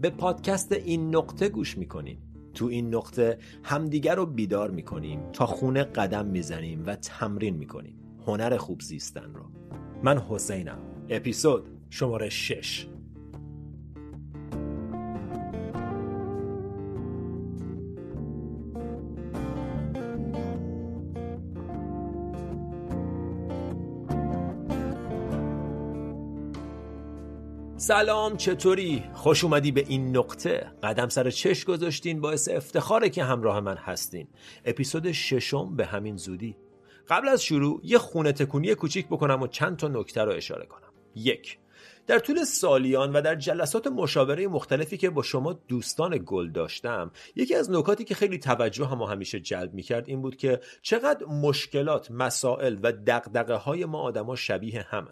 به پادکست این نقطه گوش می‌کنیم. تو این نقطه همدیگر رو بیدار می‌کنیم تا خونه قدم می‌زنیم و تمرین می‌کنیم. هنر خوب زیستن رو. من حسینم. اپیزود شماره 6 سلام چطوری؟ خوش اومدی به این نقطه. قدم سر چش گذاشتین باعث افتخاره که همراه من هستین. اپیزود ششم به همین زودی. قبل از شروع یه خونه تکونی کوچیک بکنم و چند تا نکته رو اشاره کنم. یک در طول سالیان و در جلسات مشاوره مختلفی که با شما دوستان گل داشتم یکی از نکاتی که خیلی توجه هم همیشه جلب می‌کرد این بود که چقدر مشکلات مسائل و دقدقه های ما آدما شبیه همه.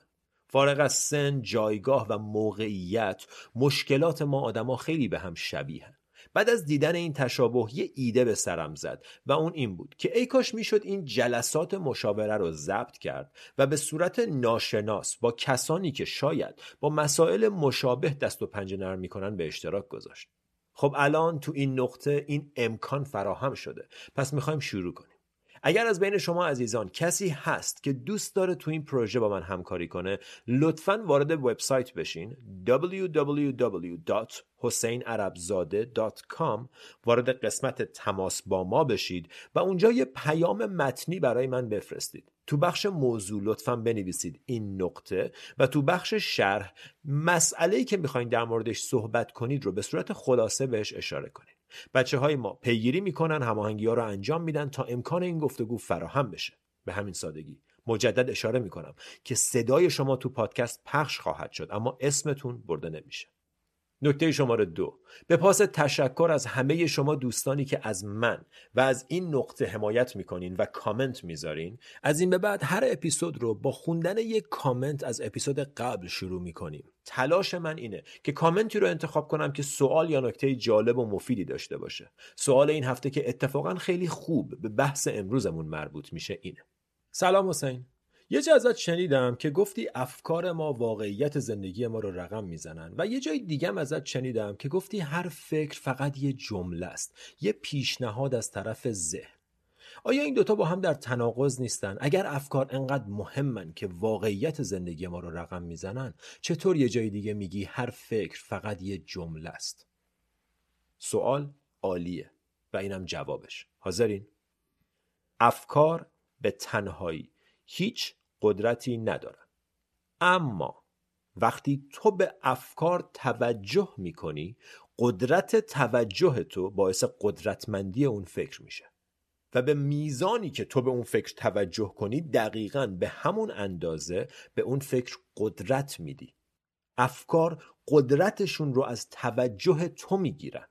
فارغ از سن، جایگاه و موقعیت مشکلات ما آدما خیلی به هم شبیهن. بعد از دیدن این تشابه یه ایده به سرم زد و اون این بود که ای کاش می‌شد این جلسات مشاوره رو ضبط کرد و به صورت ناشناس با کسانی که شاید با مسائل مشابه دست و پنجه نرم می‌کنن به اشتراک گذاشت. خب الان تو این نقطه این امکان فراهم شده. پس می‌خوایم شروع کنیم. اگر از بین شما عزیزان کسی هست که دوست داره تو این پروژه با من همکاری کنه لطفا وارد وبسایت بشین www.huseinarabzade.com وارد قسمت تماس با ما بشید و اونجا یه پیام متنی برای من بفرستید. تو بخش موضوع لطفا بنویسید این نقطه و تو بخش شرح مسئله که می‌خواین در موردش صحبت کنید رو به صورت خلاصه بهش اشاره کنید. بچه های ما پیگیری می‌کنن هماهنگی ها رو انجام میدن تا امکان این گفتگو فراهم بشه. به همین سادگی. مجدد اشاره می‌کنم که صدای شما تو پادکست پخش خواهد شد اما اسمتون برده نمیشه. نکته شماره دو. به پاس تشکر از همه شما دوستانی که از من و از این نقطه حمایت می‌کنین و کامنت می‌ذارین از این به بعد هر اپیزود رو با خوندن یک کامنت از اپیزود قبل شروع می‌کنیم. تلاش من اینه که کامنتی رو انتخاب کنم که سوال یا نکته جالب و مفیدی داشته باشه. سوال این هفته که اتفاقا خیلی خوب به بحث امروزمون مربوط میشه اینه. سلام حسین. یه جا ازت شنیدم که گفتی افکار ما واقعیت زندگی ما رو رقم می‌زنن و یه جای دیگه ازت شنیدم که گفتی هر فکر فقط یه جمله است یه پیشنهاد از طرف ذهن آیا این دوتا با هم در تناقض نیستن؟ اگر افکار انقدر مهمن که واقعیت زندگی ما رو رقم می‌زنن چطور یه جای دیگه میگی هر فکر فقط یه جمله است؟ سوال عالیه و اینم جوابش حاضرین؟ افکار به تنهایی هیچ قدرتی ندارن اما وقتی تو به افکار توجه می‌کنی قدرت توجه تو باعث قدرتمندی اون فکر میشه. و به میزانی که تو به اون فکر توجه کنی دقیقا به همون اندازه به اون فکر قدرت میدی. افکار قدرتشون رو از توجه تو می‌گیرن.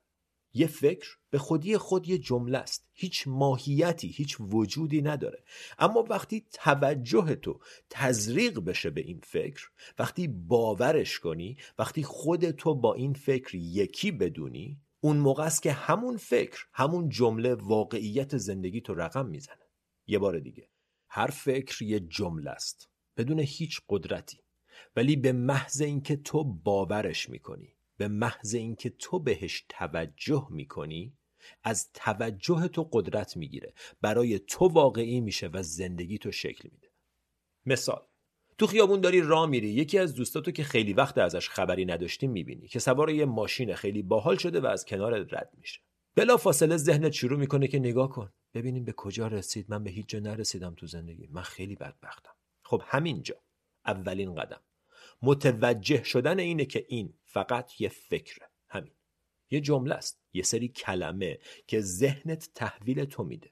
یه فکر به خودی خود یه جمله است. هیچ ماهیتی هیچ وجودی نداره. اما وقتی توجه تو تزریق بشه به این فکر وقتی باورش کنی وقتی خود تو با این فکر یکی بدونی اون موقع است که همون فکر همون جمله واقعیت زندگی تو رقم می‌زنه. یه بار دیگه. هر فکر یه جمله است بدون هیچ قدرتی. ولی به محض اینکه تو باورش می‌کنی به محض اینکه تو بهش توجه می‌کنی از توجه تو قدرت می‌گیره. برای تو واقعی میشه و زندگی تو شکل میده. مثال تو خیابون داری راه میری. یکی از دوستاتو که خیلی وقت ازش خبری نداشتی می‌بینی که سوار یه ماشین خیلی باحال شده و از کنار رد میشه. بلا فاصله ذهنت شروع می‌کنه که نگاه کن. ببینیم به کجا رسید. من به هیچ جا نرسیدم تو زندگی. من خیلی بدبختم. خب همینجا. اولین قدم. متوجه شدن اینه که این فقط یه فکره. همین. یه جمله است. یه سری کلمه که ذهنت تحویل تو میده.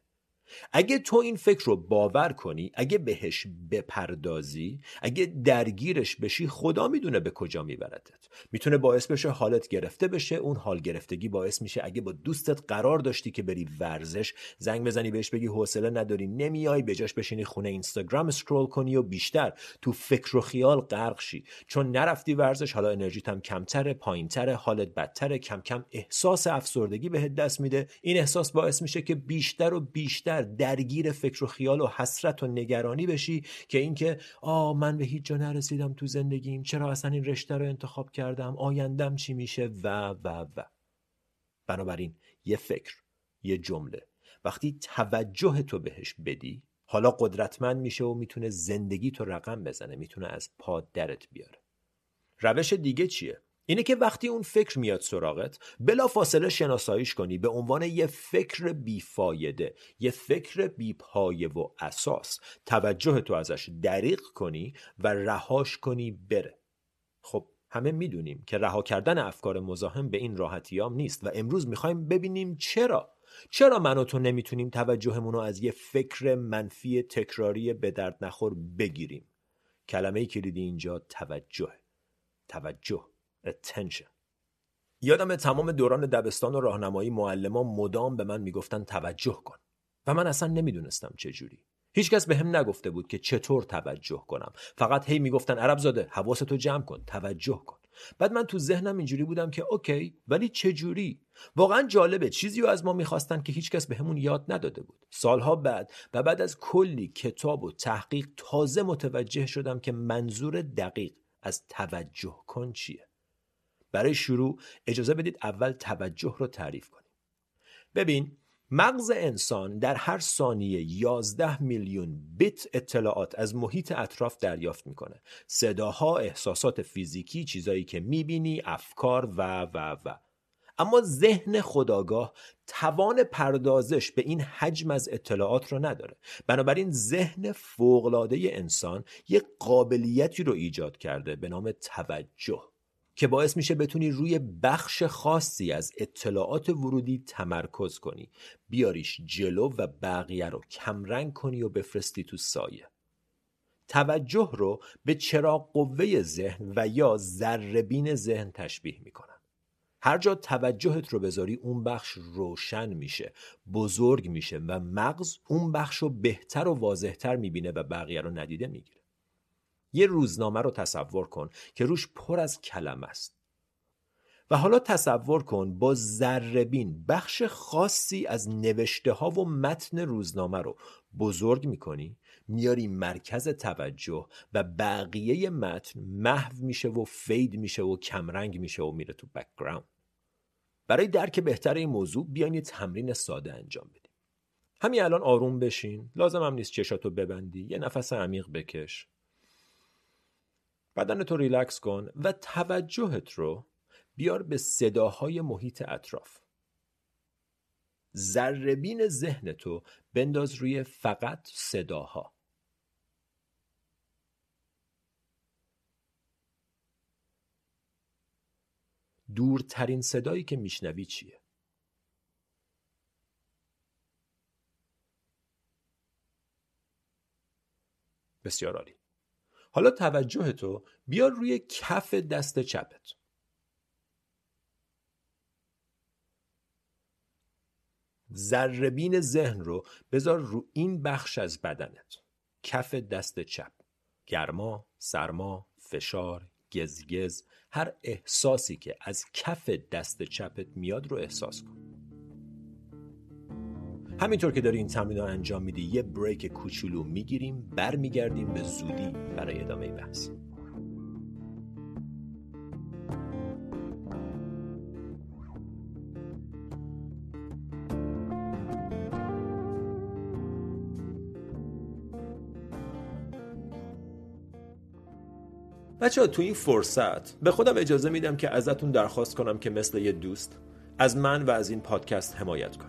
اگه تو این فکر رو باور کنی اگه بهش بپردازی اگه درگیرش بشی خدا می‌دونه به کجا میبردت. می‌تونه باعث بشه حالت گرفته بشه اون حال گرفتگی باعث میشه اگه با دوستت قرار داشتی که بری ورزش زنگ بزنی بهش بگی حوصله نداری نمیای بجاش بشینی خونه اینستاگرام اسکرول کنی و بیشتر تو فکر و خیال غرق شی. چون نرفتی ورزش حالا انرژیت هم کمتره پایینتره حالت بدتره کم کم احساس افسردگی بهت دست میده. این احساس باعث میشه که بیشتر و بیشتر بیشتر درگیر فکر و خیال و حسرت و نگرانی بشی که اینکه آ من به هیچ جا نرسیدم تو زندگیم چرا اصلا این رشته رو انتخاب کردم آیندم چی میشه؟ و و و. بنابراین یه فکر یه جمله. وقتی توجه تو بهش بدی حالا قدرتمند میشه و می‌تونه زندگی تو رقم بزنه می‌تونه از پا درت بیاره. روش دیگه چیه؟ اینه که وقتی اون فکر میاد سراغت بلا فاصله شناساییش کنی به عنوان یه فکر بیفایده یه فکر بیپایه و اساس. توجه تو ازش دریق کنی و رهاش کنی بره. خب همه می‌دونیم که رها کردن افکار مزاحم به این راحتیام نیست و امروز می‌خوایم ببینیم چرا. چرا من و تو نمی‌تونیم توجهمون رو از یه فکر منفی تکراری به درد نخور بگیریم کلمه کلیدی اینجا توجه. توجه. Attention. یادم تمام دوران دبستان و راهنمایی معلمان مدام به من می‌گفتن توجه کن. و من اصلا نمی‌دونستم چه جوری. هیچکس به نگفته بود که چطور توجه کنم. فقط هی می‌گفتن عرب زاده حواستو جمع کن توجه کن. بعد من تو ذهنم اینجوری بودم که اوکی ولی چه جوری؟ واقعا جالبه چیزی رو از ما می‌خواستن که هیچکس به همون یاد نداده بود. سالها بعد و بعد از کلی کتاب و تحقیق تازه متوجه شدم که منظور دقیق از توجه کن چیه. برای شروع اجازه بدید اول توجه رو تعریف کنیم. ببین مغز انسان در هر ثانیه 11 میلیون بیت اطلاعات از محیط اطراف دریافت می‌کنه. صداها احساسات فیزیکی چیزایی که می‌بینی افکار و و و. اما ذهن خداگاه توان پردازش به این حجم از اطلاعات رو نداره. بنابراین ذهن فوقلاده انسان یک قابلیتی رو ایجاد کرده به نام توجه. که باعث میشه بتونی روی بخش خاصی از اطلاعات ورودی تمرکز کنی. بیاریش جلو و بقیه رو کمرنگ کنی و بفرستی تو سایه. توجه رو به چراغ قوه ذهن و یا ذربین ذهن تشبیه می‌کنن هر جا توجهت رو بذاری اون بخش روشن میشه بزرگ میشه و مغز اون بخش رو بهتر و واضحتر می‌بینه و بقیه رو ندیده می‌گیره. یه روزنامه رو تصور کن که روش پر از کلمه است. و حالا تصور کن با ذره‌بین بخش خاصی از نوشته ها و متن روزنامه رو بزرگ می‌کنی میاری مرکز توجه و بقیه متن محو میشه و fade میشه و کمرنگ میشه و میره تو background برای درک بهتر این موضوع بیاین یه تمرین ساده انجام بدیم. همین الان آروم بشین لازم هم نیست چشاتو ببندی یه نفس عمیق بکش. بدن تو ریلکس کن و توجهت رو بیار به صداهای محیط اطراف. ذربین ذهن تو بنداز روی فقط صداها. دورترین صدایی که میشنوی چیه؟ بسیار عالی. حالا توجه تو بیار روی کف دست چپت. ذربین ذهن رو بذار رو این بخش از بدنت. کف دست چپ. گرما، سرما، فشار، گزگز هر احساسی که از کف دست چپت میاد رو احساس کن. همینطور که داری این تمرین رو انجام میدی یه بریک کوچولو می‌گیریم برمیگردیم به زودی برای ادامه بحث. بچه ها تو این فرصت به خودم اجازه میدم که ازتون درخواست کنم که مثل یه دوست از من و از این پادکست حمایت کنید.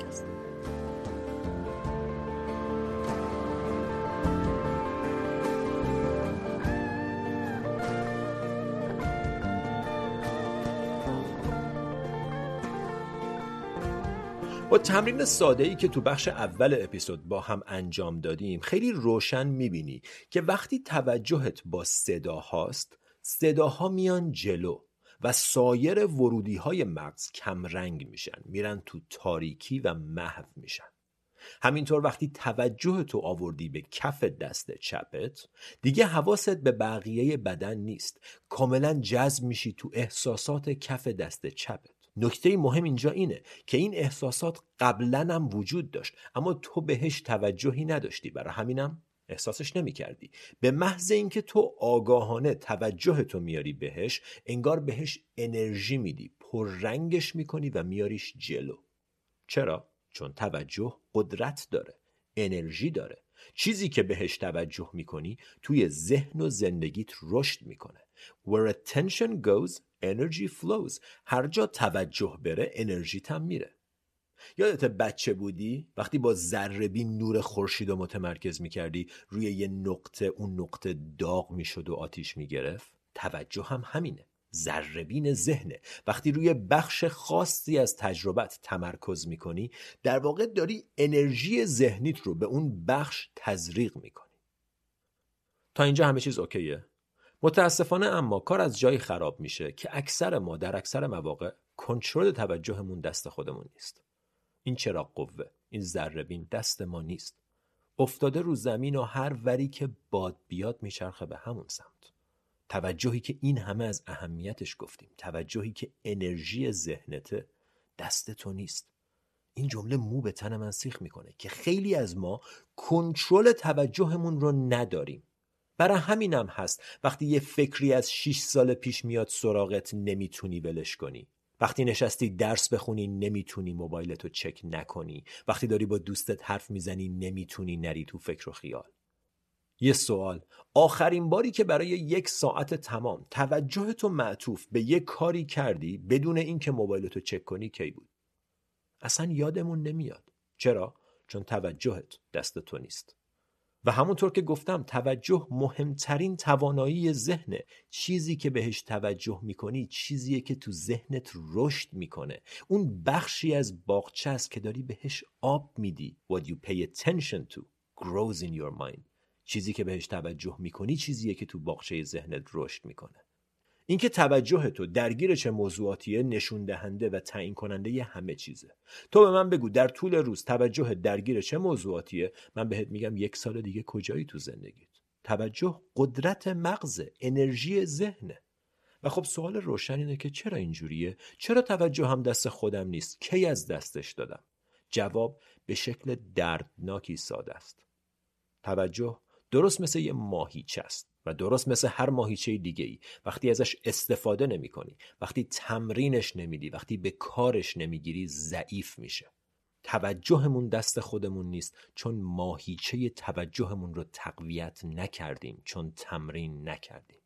با تمرین ساده ای که تو بخش اول اپیزود با هم انجام دادیم خیلی روشن می‌بینی که وقتی توجهت با صدا هاست صداها میان جلو و سایر ورودی های مغز کمرنگ میشن میرن تو تاریکی و محو میشن. همینطور وقتی توجه تو آوردی به کف دست چپت دیگه حواست به بقیه بدن نیست. کاملا جذب میشی تو احساسات کف دست چپت. نکته مهم اینجا اینه که این احساسات قبلا هم وجود داشت اما تو بهش توجهی نداشتی برای همینم احساسش نمی کردی. به محض اینکه تو آگاهانه توجه تو میاری بهش انگار بهش انرژی میدی پررنگش می‌کنی و میاریش جلو چرا؟ چون توجه قدرت داره انرژی داره چیزی که بهش توجه می‌کنی توی ذهن و زندگیت رشد می‌کنه Where attention goes, energy flows. هر جا توجه بره انرژیت هم میره. یادت بچه بودی؟ وقتی با ذره نور خورشید رو متمرکز می‌کردی روی یه نقطه اون نقطه داغ می‌شد و آتیش می‌گرفت؟ توجه هم همینه. ذربین ذهنه. وقتی روی بخش خاصی از تجربت تمرکز می‌کنی در واقع داری انرژی ذهنیت رو به اون بخش تزریق می‌کنی. تا اینجا همه چیز اوکیه؟ متاسفانه اما کار از جایی خراب میشه که اکثر ما در اکثر مواقع کنترل توجهمون دست خودمون نیست. این چرا قوه این ذربین دست ما نیست. افتاده رو زمین و هر وری که باد بیاد میچرخه به همون سمت. توجهی که این همه از اهمیتش گفتیم توجهی که انرژی ذهنته دست تو نیست. این جمله مو به تن من سیخ می‌کنه که خیلی از ما کنترل توجهمون رو نداریم. برای همینم هست. وقتی یه فکری از 6 سال پیش میاد سراغت نمی‌تونی ولش کنی. وقتی نشستی درس بخونی نمی‌تونی موبایلتو چک نکنی. وقتی داری با دوستت حرف می‌زنی نمی‌تونی نری تو فکر و خیال. یه سوال. آخرین باری که برای یک ساعت تمام توجه تو معطوف به یک کاری کردی بدون اینکه موبایلتو چک کنی کی بود؟ اصلا یادمون نمیاد. چرا؟ چون توجهت دست تو نیست. و همونطور که گفتم توجه مهمترین توانایی ذهنه. چیزی که بهش توجه می‌کنی چیزیه که تو ذهنت رشد می‌کنه. اون بخشی از باغچه است که داری بهش آب میدی. What you pay attention to grows in your mind. چیزی که بهش توجه می‌کنی چیزیه که تو باغچه ذهنت رشد می‌کنه. اینکه توجه تو درگیر چه موضوعاتیه نشون دهنده و تعیین کننده ی همه چیزه. تو به من بگو در طول روز توجه درگیر چه موضوعاتیه؟ من بهت میگم یک سال دیگه کجایی تو زندگیت؟ توجه قدرت مغز انرژی ذهنه. و خب سوال روشن اینه که چرا اینجوریه؟ چرا توجه هم دست خودم نیست؟ کی از دستش دادم؟ جواب به شکل دردناکی ساده است. توجه درست مثل یه ماهیچه است. و درست مثل هر ماهیچه دیگه ای وقتی ازش استفاده نمی کنی وقتی تمرینش نمیدی وقتی به کارش نمی‌گیری ضعیف میشه. توجهمون دست خودمون نیست چون ماهیچه توجهمون رو تقویت نکردیم چون تمرین نکردیم.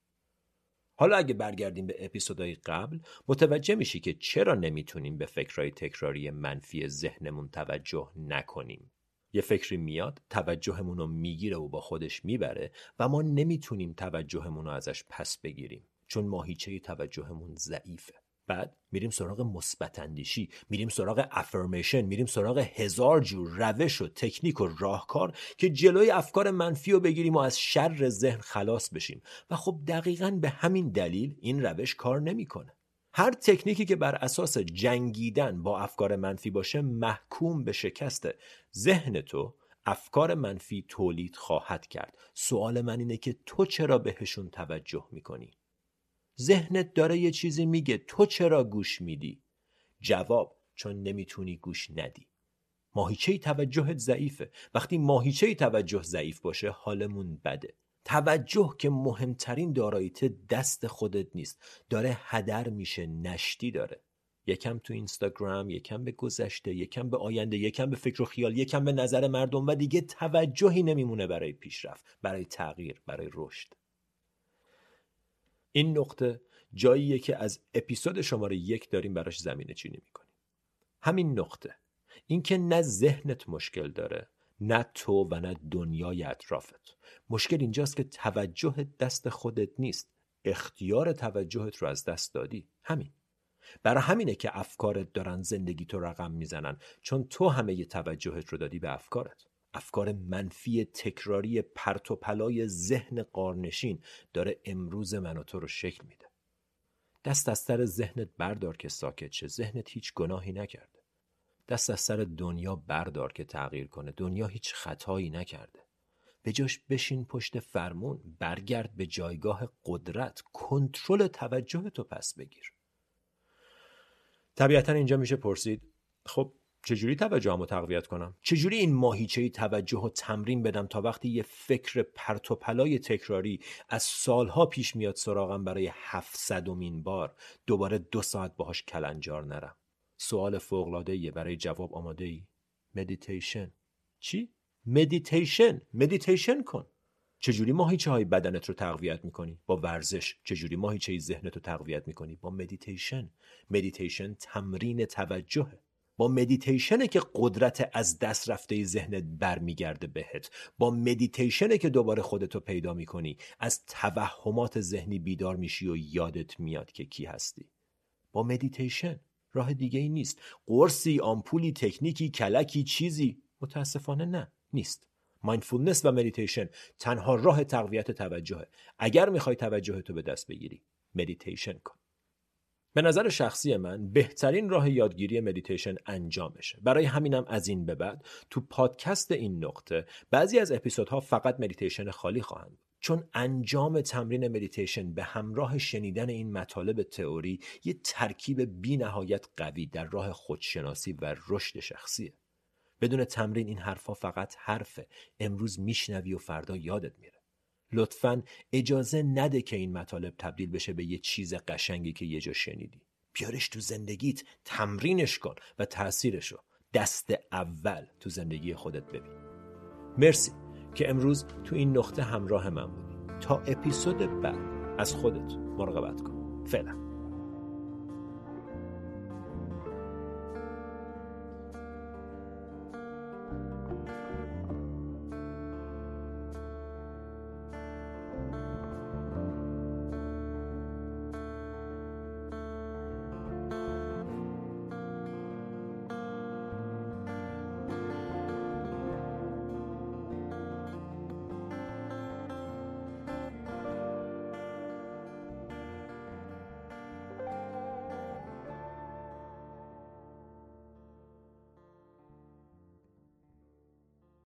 حالا اگه برگردیم به اپیزودهای قبل متوجه میشی که چرا نمی‌تونیم به فکرهای تکراری منفی ذهنمون توجه نکنیم. یه فکری میاد توجهمون رو می‌گیره و با خودش می‌بره و ما نمی‌تونیم توجهمون رو ازش پس بگیریم چون ماهیچه توجهمون ضعیفه. بعد میریم سراغ مثبت اندیشی میریم سراغ افرمیشن میریم سراغ هزار جور روش و تکنیک و راهکار که جلوی افکار منفی رو بگیریم و از شر ذهن خلاص بشیم. و خب دقیقا به همین دلیل این روش کار نمی‌کنه. هر تکنیکی که بر اساس جنگیدن با افکار منفی باشه محکوم به شکست ذهن تو افکار منفی تولید خواهد کرد. سوال من اینه که تو چرا بهشون توجه می‌کنی؟ ذهنت داره یه چیزی میگه تو چرا گوش میدی؟ جواب چون نمی‌تونی گوش ندی. ماهیچه توجهت ضعیفه. وقتی ماهیچه توجه ضعیف باشه حالمون بده. توجه که مهمترین داراییت دست خودت نیست. داره هدر میشه نشتی داره. یکم تو اینستاگرام یکم به گذشته یکم به آینده یکم به فکر و خیال یکم به نظر مردم و دیگه توجهی نمیمونه برای پیشرفت برای تغییر برای رشد. این نقطه جاییه که از اپیزود شماره یک داریم براش زمینه چینی می‌کنیم. همین نقطه. اینکه نه ذهنت مشکل داره نه تو و نه دنیای اطرافت. مشکل اینجاست که توجه دست خودت نیست. اختیار توجهت رو از دست دادی. همین. برای همینه که افکارت دارن زندگی تو رقم می‌زنن. چون تو همه ی توجهت رو دادی به افکارت. افکار منفی تکراری پرت و پلای ذهن قارنشین داره امروز من و تو رو شکل میده. دست از سر ذهنت بردار که ساکت شه. ذهنت هیچ گناهی نکرده دست از سر دنیا بردار که تغییر کنه. دنیا هیچ خطایی نکرده. به جاش بشین پشت فرمون برگرد به جایگاه قدرت. کنترل توجه تو پس بگیر. طبیعتا اینجا میشه پرسید خب چجوری توجه رو تقویت کنم؟ چجوری این ماهیچه توجه و تمرین بدم تا وقتی یه فکر پرت و پلای تکراری از سالها پیش میاد سراغم برای هفتصدمین بار دوباره دو ساعت باهاش کلنجار نرم؟ سوال فوق‌العاده برای جواب آماده ای مدیتیشن چی؟ مدیتیشن مدیتیشن کن. چجوری ماهیچه های بدنت رو تقویت می‌کنی؟ با ورزش. چجوری ماهیچه ذهنت رو تقویت می‌کنی؟ با مدیتیشن مدیتیشن تمرین توجهه. با مدیتیشنه که قدرت از دست رفته ذهنت برمیگرده بهت. با مدیتیشنه که دوباره خودتو پیدا می‌کنی. از توهمات ذهنی بیدار میشی و یادت میاد که کی هستی. با مدیتیشن راه دیگه ای نیست. قرصی آمپولی تکنیکی کلکی چیزی. متاسفانه نه نیست. mindfulness و مدیتیشن تنها راه تقویت توجهه. اگر می‌خوای توجه تو به دست بگیری مدیتیشن کن. به نظر شخصی من بهترین راه یادگیری مدیتیشن انجامشه. برای همینم از این به بعد تو پادکست این نقطه بعضی از اپیزودها فقط مدیتیشن خالی خواهند چون انجام تمرین مدیتیشن به همراه شنیدن این مطالب تئوری یه ترکیب بی نهایت قوی در راه خودشناسی و رشد شخصیه. بدون تمرین این حرفها فقط حرفه. امروز میشنوی و فردا یادت میره. لطفا اجازه نده که این مطالب تبدیل بشه به یه چیز قشنگی که یه جا شنیدی. بیارش تو زندگیت تمرینش کن و تاثیرش رو دست اول تو زندگی خودت ببین. مرسی. که امروز تو این نقطه همراه من بودی. تا اپیزود بعد. از خودت مراقبت کن. فعلا.